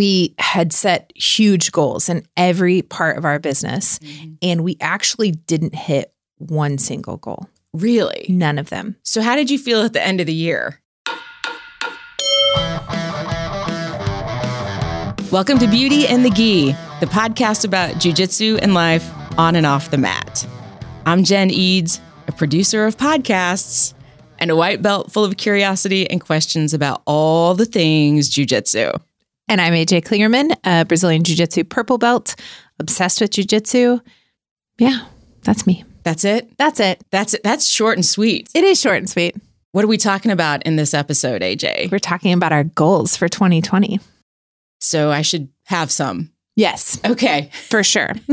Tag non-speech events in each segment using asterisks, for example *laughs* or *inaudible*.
we had set huge goals in every part of our business, Mm-hmm. and we actually didn't hit one single goal. Really? None of them. So, how did you feel at the end of the year? Welcome to Beauty and the Gi, the podcast about jujitsu and life on and off the mat. I'm Jen Eads, a producer of podcasts and a white belt full of curiosity and questions about all the things jujitsu. And I'm AJ Klingerman, a Brazilian Jiu Jitsu purple belt, obsessed with Jiu Jitsu. Yeah, that's me. That's it. That's it. That's it. That's short and sweet. It is short and sweet. What are we talking about in this episode, AJ? We're talking about our goals for 2020. So I should have some. Yes, Okay. for sure. *laughs*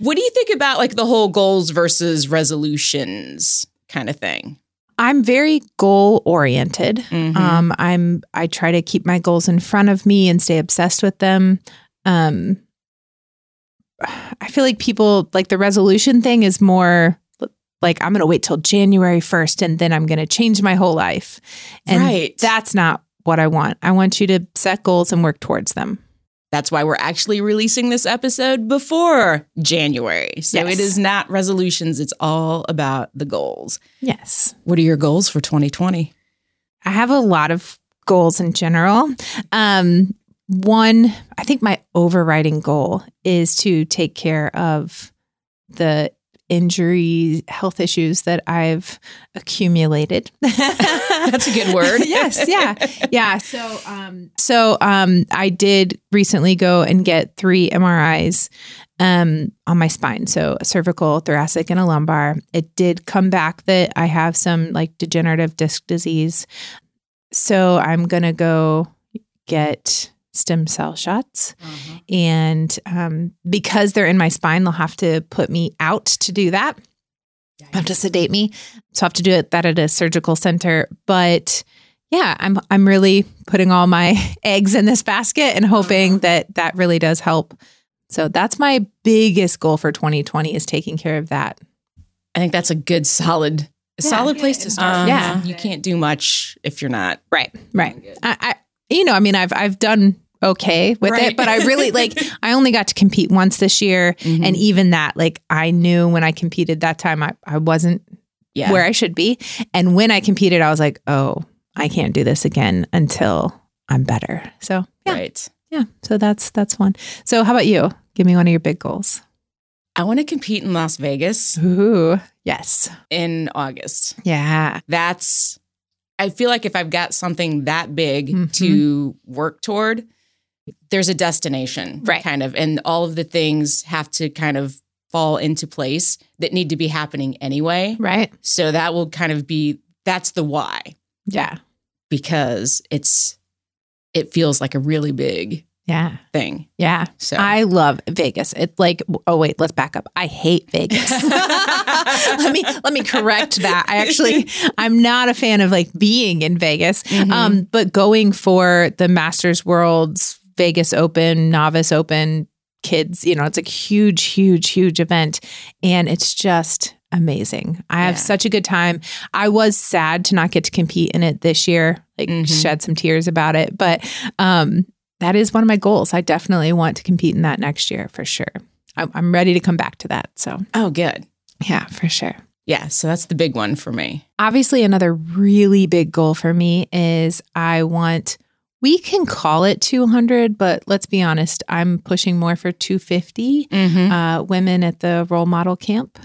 What do you think about like the whole goals versus resolutions kind of thing? I'm very goal oriented. Mhm. Um, I'm I try to keep my goals in front of me and stay obsessed with them. Um, I feel like people like the resolution thing is more like I'm going to wait till January 1st and then I'm going to change my whole life. And Right. that's not what I want. I want you to set goals and work towards them. That's why we're actually releasing this episode before January. So Yes. it is not resolutions, it's all about the goals. Yes. What are your goals for 2020? I have a lot of goals in general. Um, one, I think my overriding goal is to take care of the injury health issues that I've accumulated. *laughs* That's a good word. *laughs* yes, yeah. Yeah. So um so um I did recently go and get three MRIs um on my spine. So a cervical, thoracic, and a lumbar. It did come back that I have some like degenerative disc disease. So I'm gonna go get stem cell shots. Uh-huh. And um, because they're in my spine, they'll have to put me out to do that. Have to sedate me, so I have to do it that at a surgical center. But yeah, I'm I'm really putting all my *laughs* eggs in this basket and hoping that that really does help. So that's my biggest goal for 2020 is taking care of that. I think that's a good solid Yeah. solid place to start. Um, Yeah. You can't do much if you're not. Right, right. I, I you know, I mean, I've I've done okay with Right. it, but I really like. *laughs* I only got to compete once this year, Mhm. and even that, like, I knew when I competed that time, I I wasn't yeah. where I should be. And when I competed, I was like, oh, I can't do this again until I'm better. So yeah, Right. yeah. So that's that's one. So how about you? Give me one of your big goals. I want to compete in Las Vegas Ooh, yes, in August. yeah, that's I feel like if I've got something that big Mhm. to work toward, there's a destination, Right. Kind of, and all of the things have to kind of fall into place that need to be happening anyway. right, So that will kind of be that's the why yeah, because it's it feels like a really big yeah, thing. yeah. So I love Vegas. It's like, oh wait, let's back up. I hate Vegas. *laughs* *laughs* let me let me correct that. I actually I'm not a fan of like being in Vegas. Mhm. Um, but going for the Masters Worlds, Vegas Open, Novice Open, kids, you know, it's a huge, huge, huge event. And it's just amazing. I have such a good time. I was sad to not get to compete in it this year, like Mhm. shed some tears about it. But um, that is one of my goals. I definitely want to compete in that next year for sure. I'm, I'm ready to come back to that. So, oh good. yeah, for sure. Yeah, so that's the big one for me. Obviously, another really big goal for me is I want, we can call it 200, but let's be honest, I'm pushing more for 250 Mm-hmm. uh, women at the role model camp.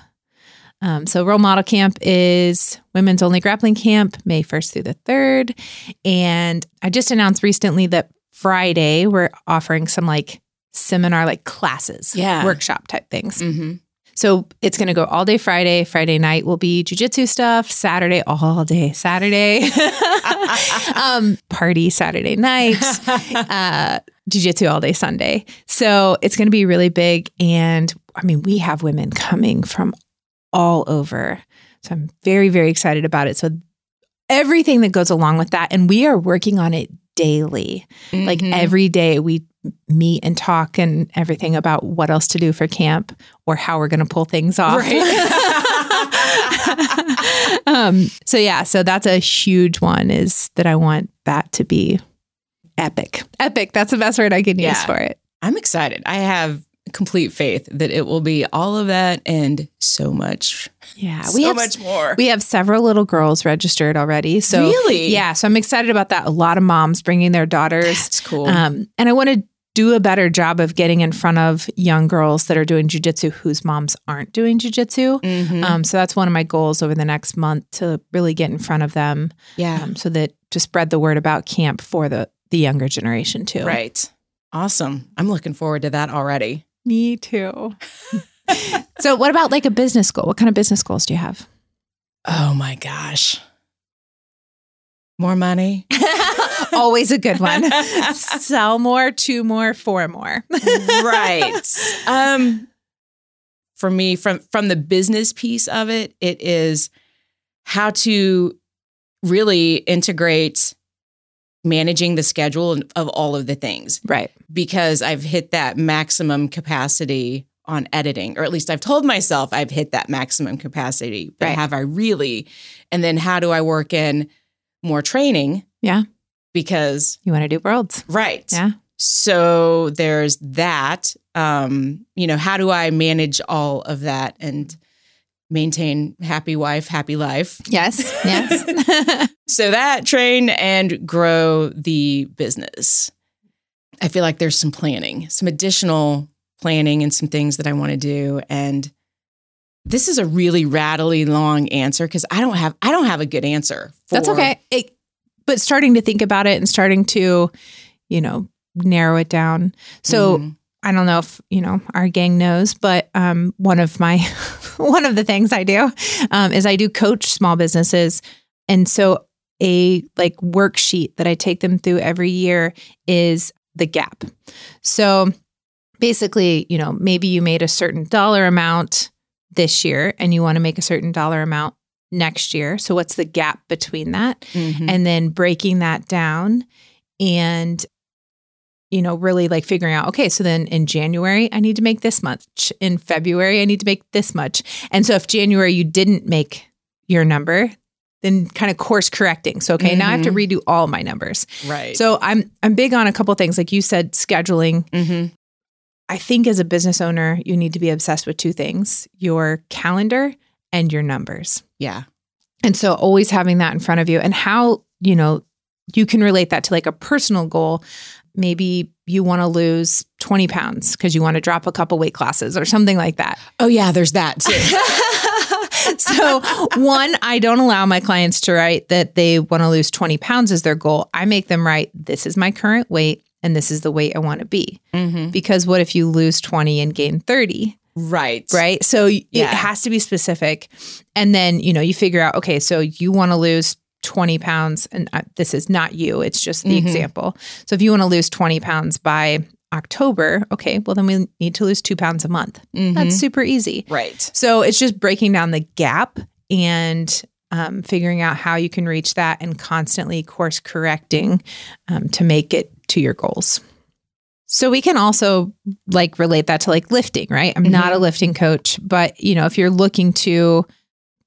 Um, so, role model camp is women's only grappling camp, May 1st through the 3rd. And I just announced recently that Friday we're offering some like seminar, like classes, Yeah. workshop type things. Mm-hmm. So it's going to go all day Friday. Friday night will be jujitsu stuff. Saturday, all day Saturday. *laughs* um, party Saturday night. *laughs* Uh, jujitsu all day Sunday. So it's going to be really big. And I mean, we have women coming from all over. So I'm very, very excited about it. So everything that goes along with that. And we are working on it daily. Like Mhm. every day we meet and talk and everything about what else to do for camp or how we're going to pull things off. *laughs* um, so yeah, so that's a huge one is that I want that to be epic. Epic. That's the best word I can use for it. I'm excited. I have complete faith that it will be all of that and so much, Yeah. so we have much more. we have several little girls registered already. So Really? Yeah. So I'm excited about that. A lot of moms bringing their daughters. That's cool. Um, and I want to do a better job of getting in front of young girls that are doing jujitsu whose moms aren't doing jujitsu. Mhm. Um, so that's one of my goals over the next month to really get in front of them, yeah. um, so that to spread the word about camp for the the younger generation too. Right. Awesome. I'm looking forward to that already. Me too. *laughs* *laughs* so, what about like a business goal? What kind of business goals do you have? Oh my gosh. More money. *laughs* *laughs* Always a good one. *laughs* Sell more, two more, four more. *laughs* right. Um for me from from the business piece of it, it is how to really integrate managing the schedule of all of the things right. because I've hit that maximum capacity on editing, or at least I've told myself I've hit that maximum capacity. But Right. have I really? And then how do I work in more training? Yeah. Because, You want to do worlds? right. Yeah. So there's that. Um, you know, how do I manage all of that and maintain happy wife, happy life? Yes. Yes. *laughs* *laughs* So that train and grow the business. I feel like there's some planning, some additional planning and some things that I want to do. And this is a really rattly long answer because I don't have I don't have a good answer. For, That's okay. It, but starting to think about it and starting to, you know, narrow it down. So Mhm. I don't know if you know our gang knows, but um, one of my *laughs* one of the things I do um, is I do coach small businesses, and so a like worksheet that I take them through every year is the gap. So basically, you know, maybe you made a certain dollar amount this year, and you want to make a certain dollar amount next year. So what's the gap between that? Mhm. and then breaking that down and you know really like figuring out okay so then in january i need to make this much in february i need to make this much and so if january you didn't make your number then kind of course correcting so okay now i have to redo all my numbers right. so i'm i'm big on a couple things like you said scheduling Mhm. i think as a business owner you need to be obsessed with two things your calendar and your numbers yeah. and so always having that in front of you and how, you know, you can relate that to like a personal goal. Maybe you want to lose 20 pounds because you want to drop a couple weight classes or something like that. Oh yeah, there's that too. *laughs* so, one, I don't allow my clients to write that they want to lose 20 pounds as their goal. I make them write, this is my current weight and this is the weight I want to be. Mhm. Because what if you lose 20 and gain 30? Right. right? So Yeah. it has to be specific. And then, you know, you figure out, okay, so you want to lose 20 pounds, and uh, this is not you, it's just the Mhm. example. So if you want to lose 20 pounds by October, okay, well, then we need to lose two pounds a month. Mhm. That's super easy. right. So it's just breaking down the gap and um, figuring out how you can reach that and constantly course correcting um, to make it to your goals. So we can also like relate that to like lifting, right? I'm not mm-hmm. a lifting coach, but you know, if you're looking to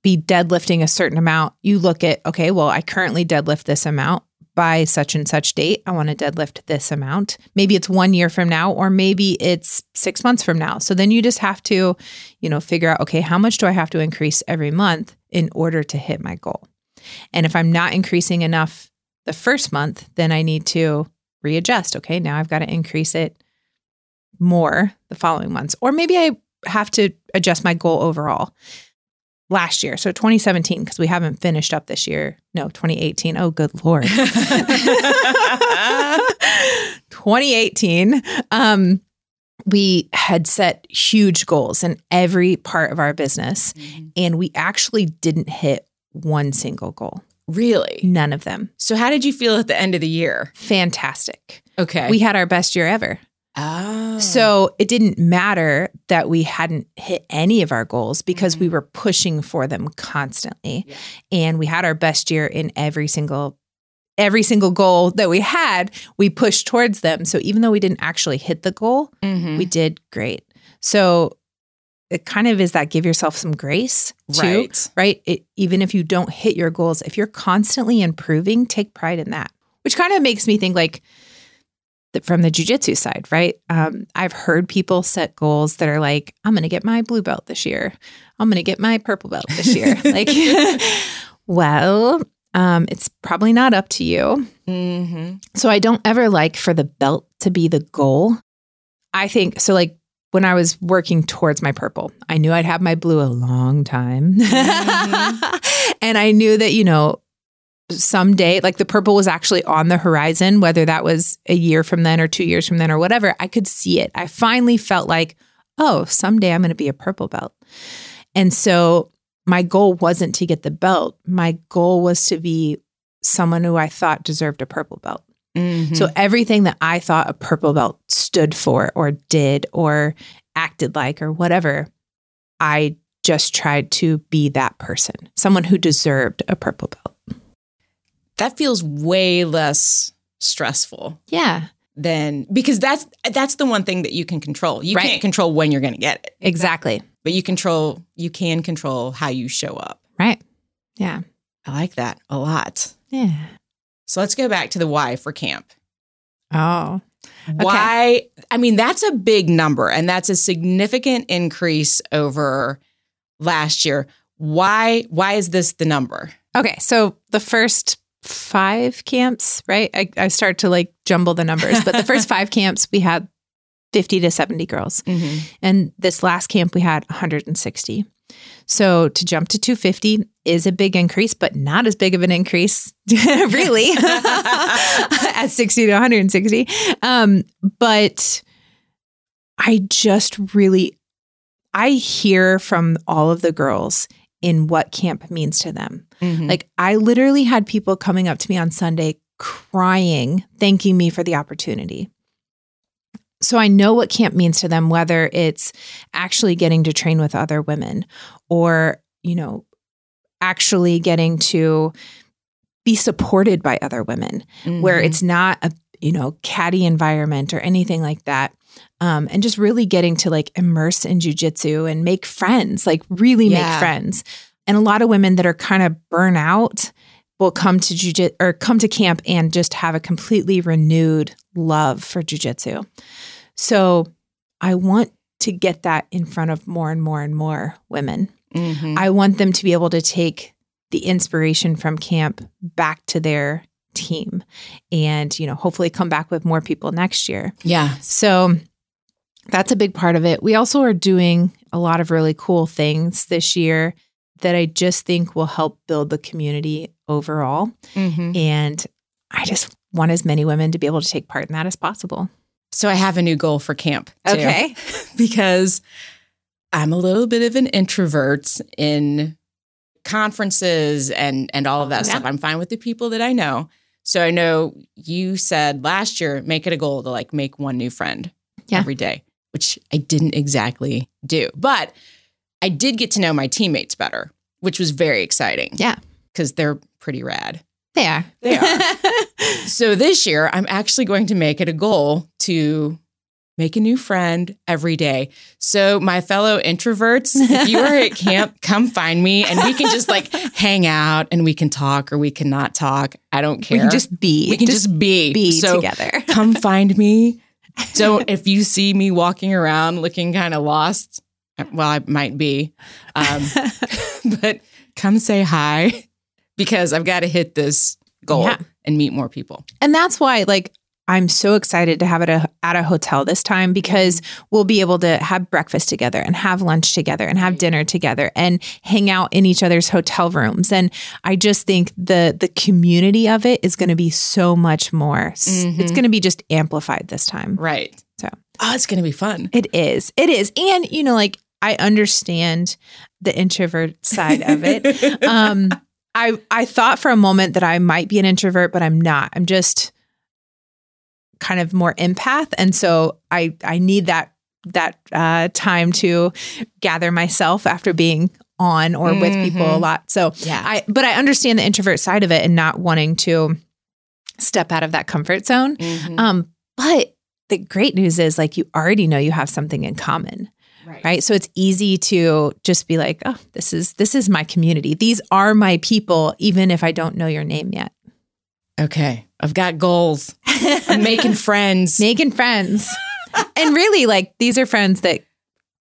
be deadlifting a certain amount, you look at, okay, well, I currently deadlift this amount by such and such date. I want to deadlift this amount. Maybe it's one year from now, or maybe it's six months from now. So then you just have to, you know, figure out, okay, how much do I have to increase every month in order to hit my goal? And if I'm not increasing enough the first month, then I need to readjust. Okay, now I've got to increase it more the following months. Or maybe I have to adjust my goal overall. Last year, so 2017, because we haven't finished up this year. No, 2018. Oh, good Lord. *laughs* 2018, um, we had set huge goals in every part of our business, and we actually didn't hit one single goal. Really? None of them. So how did you feel at the end of the year? Fantastic. Okay. We had our best year ever. oh. So it didn't matter that we hadn't hit any of our goals because we were pushing for them constantly. Yeah. And we had our best year in every single every single goal that we had, we pushed towards them. So even though we didn't actually hit the goal, Mhm. we did great. So it kind of is that give yourself some grace too, right. right? It, even if you don't hit your goals, if you're constantly improving, take pride in that. Which kind of makes me think like from the jujitsu side, right? Um, I've heard people set goals that are like, I'm going to get my blue belt this year. I'm going to get my purple belt this year. *laughs* like, *laughs* well, um, it's probably not up to you. Mm-hmm. So I don't ever like for the belt to be the goal. I think so. Like when I was working towards my purple, I knew I'd have my blue a long time. *laughs* and I knew that, you know, someday, like the purple was actually on the horizon, whether that was a year from then or two years from then or whatever, I could see it. I finally felt like, oh, someday I'm going to be a purple belt. And so my goal wasn't to get the belt. My goal was to be someone who I thought deserved a purple belt. Mm-hmm. So everything that I thought a purple belt stood for or did or acted like or whatever, I just tried to be that person, someone who deserved a purple belt. that feels way less stressful Yeah, than because that's that's the one thing that you can control. You Right. can't control when you're going to get it, exactly. but you control you can control how you show up. Right. Yeah. I like that a lot. Yeah. So let's go back to the why for camp. Oh, Why? I mean, that's a big number and that's a significant increase over last year. Why why is this the number? okay. So the first five camps, right? I, I start to like jumble the numbers, but the *laughs* first five camps, we had 50 to 70 girls. Mm-hmm. And this last camp, we had 160. So to jump to 250 is a big increase, but not as big of an increase, *laughs* really, *laughs* at 60 to 160. Um, but I just really, I hear from all of the girls in what camp means to them. Mhm. Like I literally had people coming up to me on Sunday crying, thanking me for the opportunity. So I know what camp means to them, whether it's actually getting to train with other women or, you know, actually getting to be supported by other women where Mhm. it's not a you know catty environment or anything like that um, and just really getting to like immerse in jujitsu and make friends like really Yeah. make friends and a lot of women that are kind of burn out will come to jujitsu or come to camp and just have a completely renewed love for jujitsu so i want to get that in front of more and more and more women Mhm. I want them to be able to take the inspiration from camp back to their team and, you know, hopefully come back with more people next year. yeah. So that's a big part of it. We also are doing a lot of really cool things this year that I just think will help build the community overall. Mhm. And I just want as many women to be able to take part in that as possible. So I have a new goal for camp. too. *laughs* because I'm a little bit of an introvert in conferences and and all of that Yeah. stuff. I'm fine with the people that I know. So I know you said last year make it a goal to like make one new friend Yeah. every day, which I didn't exactly do. But I did get to know my teammates better, which was very exciting. Yeah. Cuz they're pretty rad. They are. They are. *laughs* So this year, I'm actually going to make it a goal to make a new friend every day. So, my fellow introverts, if you are at *laughs* camp, come find me and we can just like hang out and we can talk or we can not talk. I don't care. we can just be. we can just, be. be so together. *laughs* come find me. Don't if you see me walking around looking kind of lost, well, I might be. Um, *laughs* but come say hi because I've got to hit this goal Yeah. and meet more people. And that's why, like, I'm so excited to have it a, at a hotel this time because we'll be able to have breakfast together and have lunch together and have dinner together and hang out in each other's hotel rooms. And I just think the the community of it is going to be so much more. Mhm. It's going to be just amplified this time. Right. So. oh, it's going to be fun. It is. It is. And you know, like I understand the introvert side of it. *laughs* um I I thought for a moment that I might be an introvert, but I'm not. I'm just kind of more empath, and so I I need that that uh, time to gather myself after being on or with people a Mhm. lot. So Yeah. I but I understand the introvert side of it and not wanting to step out of that comfort zone. Mhm. Um, but the great news is like you already know you have something in common right so it's easy to just be like oh this is this is my community these are my people even if i don't know your name yet Okay. I've got goals. I'm making *laughs* friends. making friends. and really like these are friends that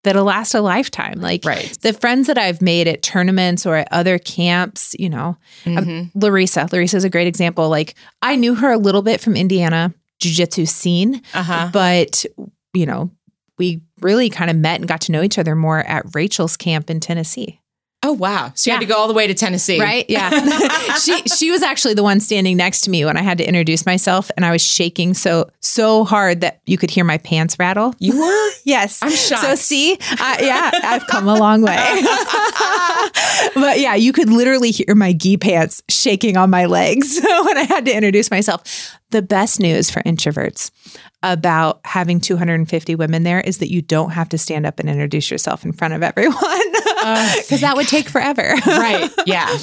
that'll last a lifetime. Like Right. the friends that I've made at tournaments or at other camps, you know, um, Mhm. Larissa. Larissa's a great example. Like I knew her a little bit from Indiana jiu-jitsu scene, Uh-huh. but you know, we really kind of met and got to know each other more at Rachel's camp in Tennessee. Oh wow. So you had to go all the way to Tennessee. Right? Yeah. *laughs* *laughs* she she was actually the one standing next to me when I had to introduce myself and I was shaking so so hard that you could hear my pants rattle. You were? *laughs* Yes. I'm shocked. So see, uh, yeah, I've come a long way. but yeah, you could literally hear my gi pants shaking on my legs when I had to introduce myself. The best news for introverts about having 250 women there is that you don't have to stand up and introduce yourself in front of everyone because that would take forever. right. Yeah.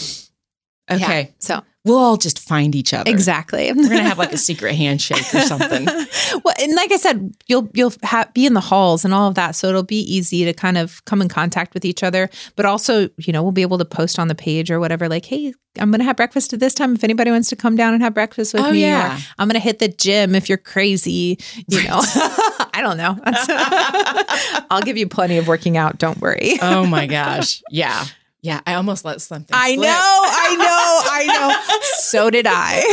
Okay. Yeah. So We'll all just find each other. exactly. We're gonna have like a secret handshake or something. *laughs* well, and like I said, you'll you'll ha- be in the halls and all of that, so it'll be easy to kind of come in contact with each other. But also, you know, we'll be able to post on the page or whatever, like, "Hey, I'm going to have breakfast at this time. If anybody wants to come down and have breakfast with Oh, me, yeah. or I'm going to hit the gym if you're crazy." You know, *laughs* I don't know. *laughs* I'll give you plenty of working out. Don't worry. Oh my gosh. Yeah. Yeah. I almost let something. I slip. know, I know, I know. *laughs* So did I.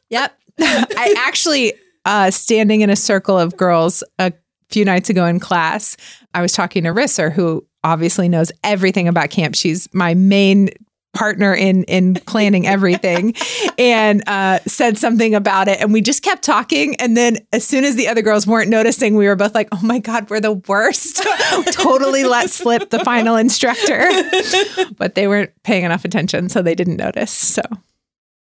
*laughs* yep. I actually, uh, standing in a circle of girls a few nights ago in class, I was talking to Risser, who obviously knows everything about camp. She's my main partner in in planning *laughs* everything and uh said something about it. And we just kept talking. And then as soon as the other girls weren't noticing we were both like oh my god we're the worst. *laughs* Totally let slip the final instructor. *laughs* But they weren't paying enough attention so they didn't notice so.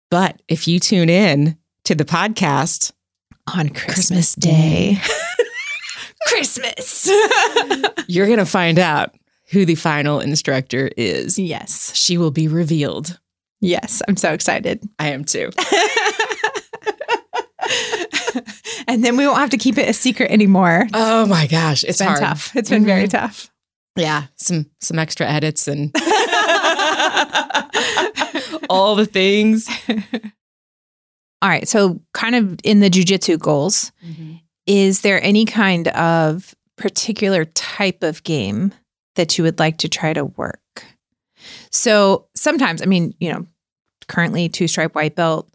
But if you tune in to the podcast, on christmas day. Christmas. You're gonna find out who the final instructor is. yes She will be revealed. yes i'm so excited I am too. *laughs* and then we won't have to keep it a secret anymore Oh my gosh. It's, it's been hard. tough it's been very Mhm. tough Yeah. Some some extra edits and *laughs* all the things. *laughs* all right so kind of in the jujitsu goals is there any kind of particular type of game that you would like to try to work? So sometimes, I mean, you know, currently two stripe white belt,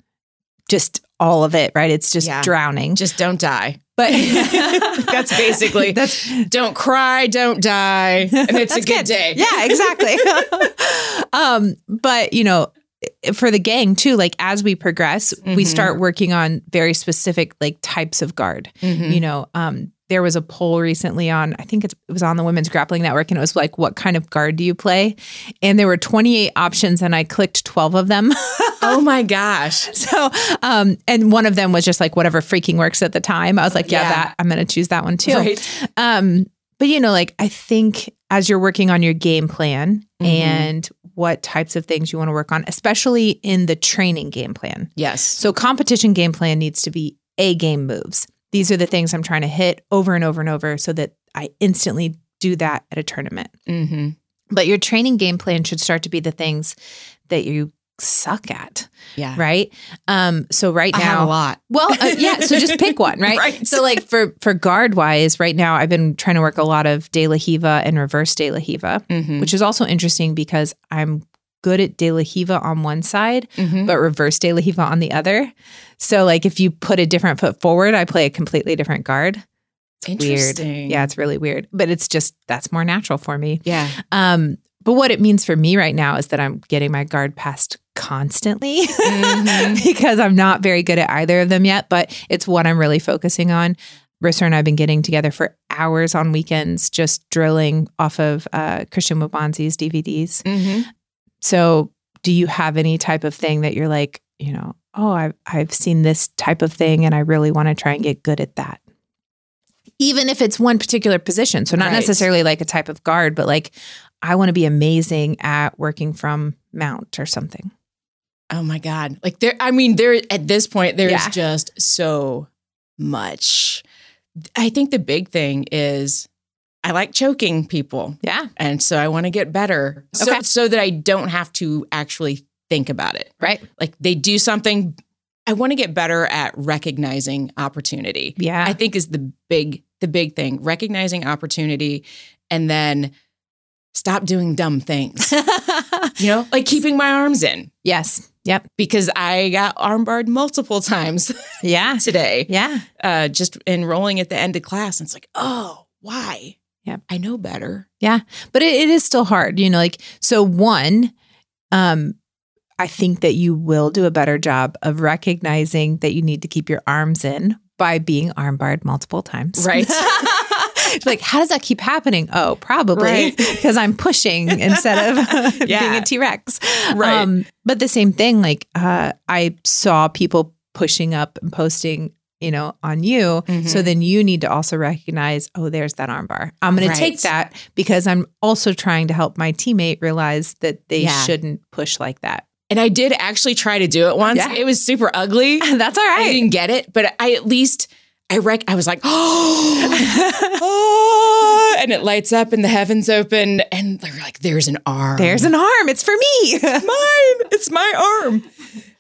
just all of it, right? It's just Yeah. drowning. Just don't die. But *laughs* *laughs* That's basically that's don't cry, don't die, and it's a That's good, day. Yeah, exactly. *laughs* um, but you know, for the gang too, like as we progress, we Mhm. start working on very specific like types of guard. Mhm. you know um there was a poll recently on i think it's, it was on the women's grappling network and it was like what kind of guard do you play and there were 28 options and i clicked 12 of them *laughs* Oh my gosh. so um and one of them was just like whatever freaking works at the time i was like yeah, Yeah. that i'm gonna choose that one too Right. um but you know like i think as you're working on your game plan Mhm. and what types of things you want to work on especially in the training game plan Yes. so competition game plan needs to be A game moves. These are the things I'm trying to hit over and over and over so that I instantly do that at a tournament. Mm-hmm. But your training game plan should start to be the things that you suck at, Yeah. right? Um so right I have a lot. well, uh, yeah, so just *laughs* pick one, right? Right. So like for for guard wise, right now I've been trying to work a lot of De La Riva and reverse De La Riva, Mm-hmm. which is also interesting because I'm good at De La Riva on one side, Mhm. but reverse De La Riva on the other. So like if you put a different foot forward, I play a completely different guard. It's weird. Interesting. Yeah, it's really weird, but it's just that's more natural for me. Yeah. Um, but what it means for me right now is that I'm getting my guard passed constantly Mhm. *laughs* because I'm not very good at either of them yet, but it's what I'm really focusing on. Risser and I have been getting together for hours on weekends, just drilling off of uh, Christian Wabanzi's DVDs. Mm-hmm. So, do you have any type of thing that you're like, you know, oh, I've I've seen this type of thing, and I really want to try and get good at that, even if it's one particular position. So, not Right. necessarily like a type of guard, but like I want to be amazing at working from mount or something. Oh my God. Like there, I mean, there at this point, there's Yeah. just so much. I think the big thing is I like choking people. Yeah, And so I want to get better so, Okay. so that I don't have to actually think about it. Right. Like they do something. I want to get better at recognizing opportunity. Yeah. I think is the big the big thing. Recognizing opportunity and then stop doing dumb things. *laughs* you know, like keeping my arms in yes. Yep. because I got armbarred multiple times Yeah. *laughs* today. Yeah. Uh, just enrolling at the end of class. And it's like, oh, why? Yep. I know better. Yeah. But it, it is still hard, you know, like, so one, um, I think that you will do a better job of recognizing that you need to keep your arms in by being armbarred multiple times. Right. *laughs* like, how does that keep happening? Oh, probably Right. *laughs* because I'm pushing instead of *laughs* being a T Rex. Right. Um, but the same thing, like, uh, I saw people pushing up and posting, you know, on you. Mhm. So then you need to also recognize, oh, there's that armbar. I'm going Right. to take that because I'm also trying to help my teammate realize that they Yeah. shouldn't push like that. And I did actually try to do it once. Yeah. It was super ugly. *laughs* That's all right. I didn't get it, but I at least I rec I was like, *gasps* *laughs* oh, and it lights up and the heavens open and they're like, there's an arm. There's an arm. It's for me. *laughs* mine. It's my arm.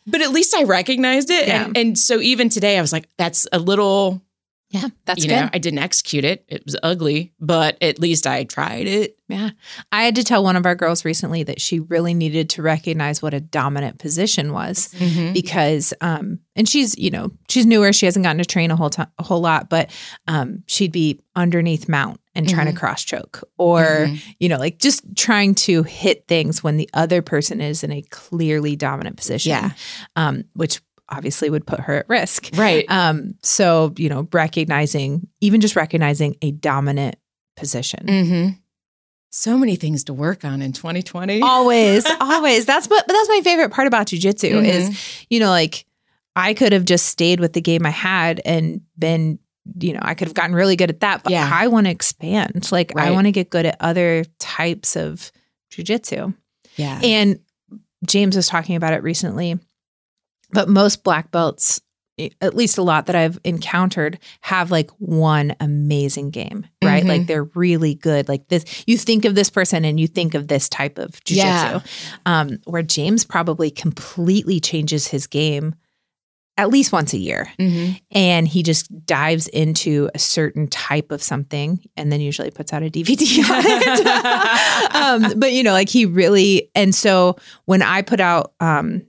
But at least I recognized it. Yeah. And, and so even today I was like, that's a little, yeah, that's you good. know, I didn't execute it. It was ugly, but at least I tried it. Yeah. I had to tell one of our girls recently that she really needed to recognize what a dominant position was because um and she's, you know, she's newer, she hasn't gotten to train a whole time a whole lot, but um she'd be underneath mount and trying to cross choke or Mhm. you know, like just trying to hit things when the other person is in a clearly dominant position. Yeah. Um which obviously would put her at risk. Right. Um so, you know, recognizing even just recognizing a dominant position. Mm-hmm. So many things to work on in 2020. always *laughs* always that's what but that's my favorite part about jujitsu Mhm. is you know like i could have just stayed with the game i had and been you know i could have gotten really good at that but Yeah. i want to expand like i want to get good at other types of jujitsu yeah. and james was talking about it recently but most black belts at least a lot that i've encountered have like one amazing game right Mhm. like they're really good like this you think of this person and you think of this type of jujitsu Yeah. um, where james probably completely changes his game at least once a year Mm-hmm. and he just dives into a certain type of something and then usually puts out a DVD *laughs* on it. *laughs* um, but you know, like he really, and so when I put out, um,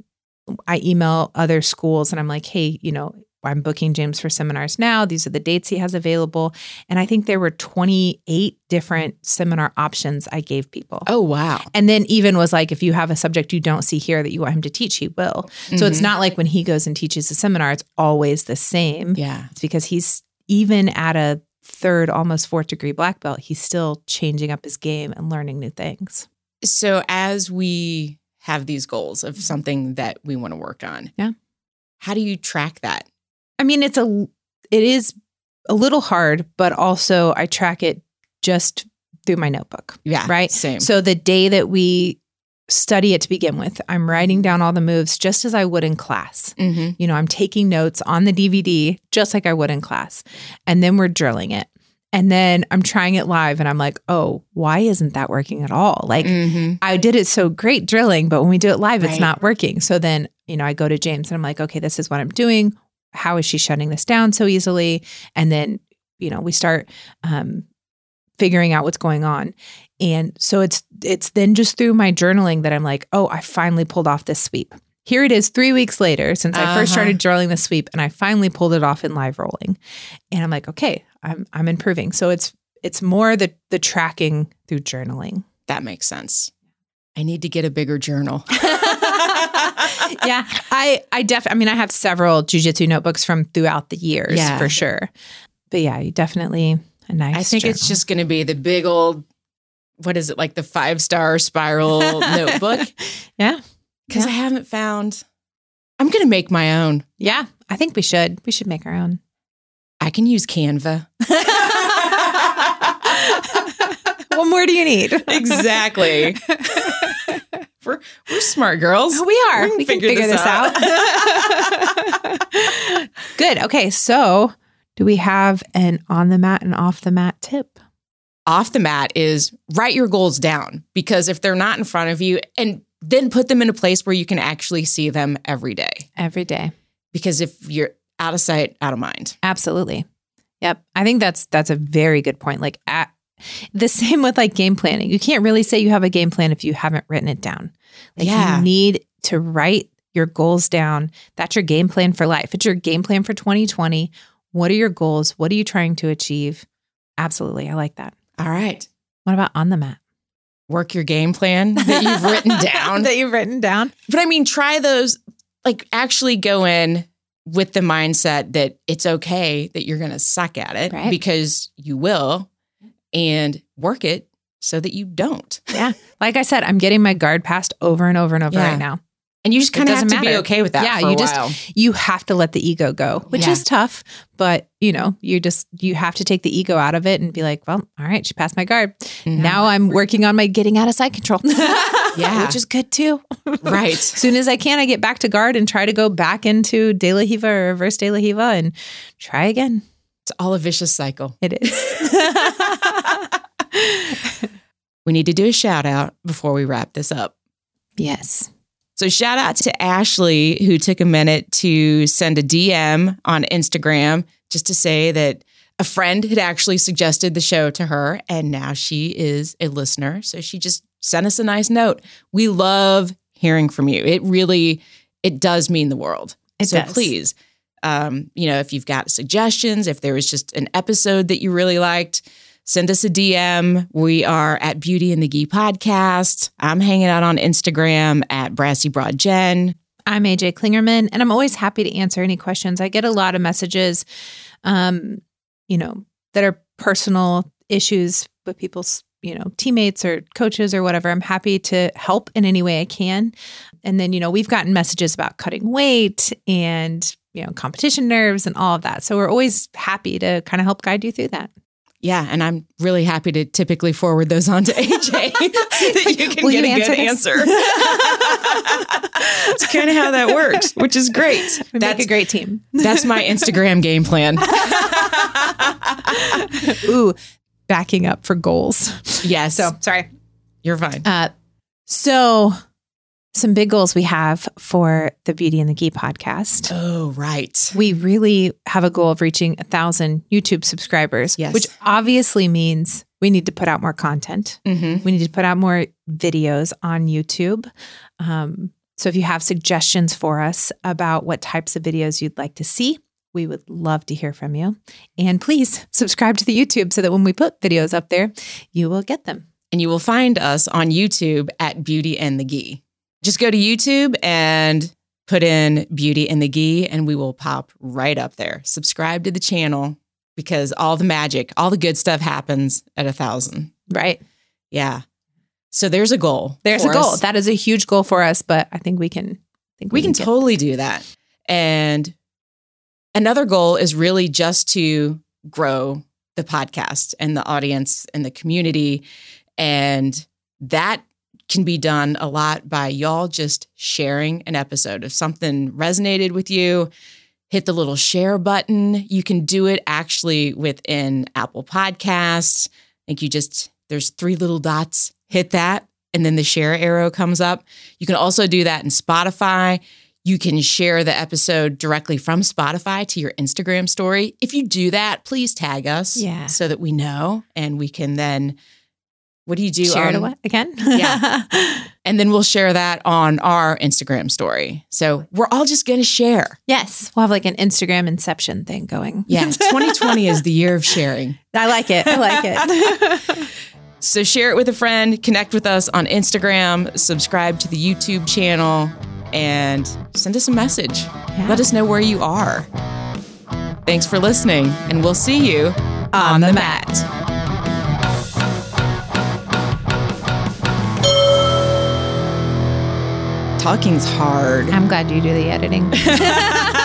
I email other schools and I'm like, hey, you know, I'm booking James for seminars now. These are the dates he has available. And I think there were 28 different seminar options I gave people. Oh, wow. And then even was like, if you have a subject you don't see here that you want him to teach, he will. So it's Mhm. not like when he goes and teaches a seminar, it's always the same. Yeah. It's because he's even at a third, almost fourth degree black belt, he's still changing up his game and learning new things. So as we have these goals of something that we want to work on, Yeah. how do you track that? I mean, it's a, it is a little hard, but also I track it just through my notebook. Yeah. Right. Same. So the day that we study it to begin with, I'm writing down all the moves just as I would in class. mm-hmm. You know, I'm taking notes on the DVD just like I would in class. And then we're drilling it. And then I'm trying it live and I'm like, oh, why isn't that working at all? Like, mm-hmm. I did it so great drilling, but when we do it live, it's not working. So then, you know, I go to James and I'm like, okay, this is what I'm doing. How is she shutting this down so easily? And then, you know, we start um, figuring out what's going on. And so it's it's then just through my journaling that I'm like, oh, I finally pulled off this sweep. Here it is, three weeks later since I first Uh-huh. started drilling the sweep, and I finally pulled it off in live rolling. And I'm like, okay, I'm I'm improving. So it's it's more the the tracking through journaling. That makes sense. I need to get a bigger journal. *laughs* *laughs* yeah, I I def I mean I have several jujitsu notebooks from throughout the years Yeah. for sure. But yeah, you definitely a nice. I think it's just going to be the big old, what is it, like the five star spiral *laughs* notebook? yeah, Because Yeah. I haven't found, I'm going to make my own. yeah. I think we should we should make our own. I can use Canva. *laughs* what more do you need? exactly. We're, we're smart girls. *laughs* We are. We can We can figure figure, this this, out. *laughs* Good. Okay. So, do we have an on the mat and off the mat tip? Off the mat is write your goals down because if they're not in front of you, and then put them in a place where you can actually see them every day. Every day. Because if you're out of sight, out of mind. Absolutely. Yep. I think that's that's a very good point. Like at the same with like game planning. You can't really say you have a game plan if you haven't written it down. Like Yeah. you need to write your goals down. That's your game plan for life. It's your game plan for 2020. What are your goals? What are you trying to achieve? Absolutely. I like that. All right. What about on the mat? Work your game plan that you've written *laughs* down. that you've written down. But I mean, try those, like actually go in with the mindset that it's okay that you're going to suck at it Right. because you will and work it so that you don't. Yeah. *laughs* Like I said, I'm getting my guard passed over and over and over Yeah. right now. And you just kind of have to be okay with that. Yeah, you just- while. You have to let the ego go, which Yeah. is tough, but you know, you just you have to take the ego out of it and be like, well, all right, she passed my guard. Mhm. Now I'm working on my getting out of side control. *laughs* Yeah. *laughs* Which is good too. right. As soon as I can, I get back to guard and try to go back into De La Riva or reverse De La Riva and try again. It's all a vicious cycle. It is. *laughs* We need to do a shout out before we wrap this up. yes. So shout out to Ashley who took a minute to send a DM on Instagram just to say that a friend had actually suggested the show to her and now she is a listener. So she just sent us a nice note. We love hearing from you. It really it does mean the world. It so does. please um, you know, if you've got suggestions, if there was just an episode that you really liked, send us a DM. We are at Beauty and the Gi podcast. I'm hanging out on Instagram at Brassy Broad Jen. I'm AJ Klingerman, and I'm always happy to answer any questions. I get a lot of messages, um, you know, that are personal issues with people's, you know, teammates or coaches or whatever. I'm happy to help in any way I can. And then, you know, we've gotten messages about cutting weight and, you know, competition nerves and all of that. So we're always happy to kind of help guide you through that. Yeah, and I'm really happy to typically forward those on to AJ *laughs* so that *laughs* you can Will get you a good answer answer. *laughs* It's kind of how that works, which is great. We That's make a great team. that's my Instagram game plan. Ooh, backing up for goals. Yes. So sorry. you're fine. Uh, so, some big goals we have for the Beauty and the Gi podcast. Oh, right. We really have a goal of reaching a thousand YouTube subscribers, Yes. which obviously means we need to put out more content. Mm-hmm. We need to put out more videos on YouTube. Um, so, if you have suggestions for us about what types of videos you'd like to see, we would love to hear from you. And please subscribe to the YouTube so that when we put videos up there, you will get them. and you will find us on YouTube at Beauty and the Gi. Just go to YouTube and put in Beauty and the Gi, and we will pop right up there. Subscribe to the channel because all the magic, all the good stuff happens at a thousand. Right. Yeah. So there's a goal. There's a goal. us. That is a huge goal for us, but I think we can. I think we can get- totally do that. And another goal is really just to grow the podcast and the audience and the community. And that can be done a lot by y'all just sharing an episode. If something resonated with you, hit the little share button. You can do it actually within Apple Podcasts. I think you just, there's three little dots, hit that, and then the share arrow comes up. You can also do that in Spotify. You can share the episode directly from Spotify to your Instagram story. If you do that, please tag us Yeah. so that we know and we can then, what do you do? share it away again. Yeah. *laughs* And then we'll share that on our Instagram story. So we're all just going to share. yes, we'll have like an Instagram inception thing going. Yeah. *laughs* 2020 is the year of sharing. I like it. I like it. *laughs* So share it with a friend, connect with us on Instagram, subscribe to the YouTube channel, and send us a message. Yeah. Let us know where you are. Thanks for listening, and we'll see you On the mat. Talking's hard. I'm glad you do the editing. *laughs*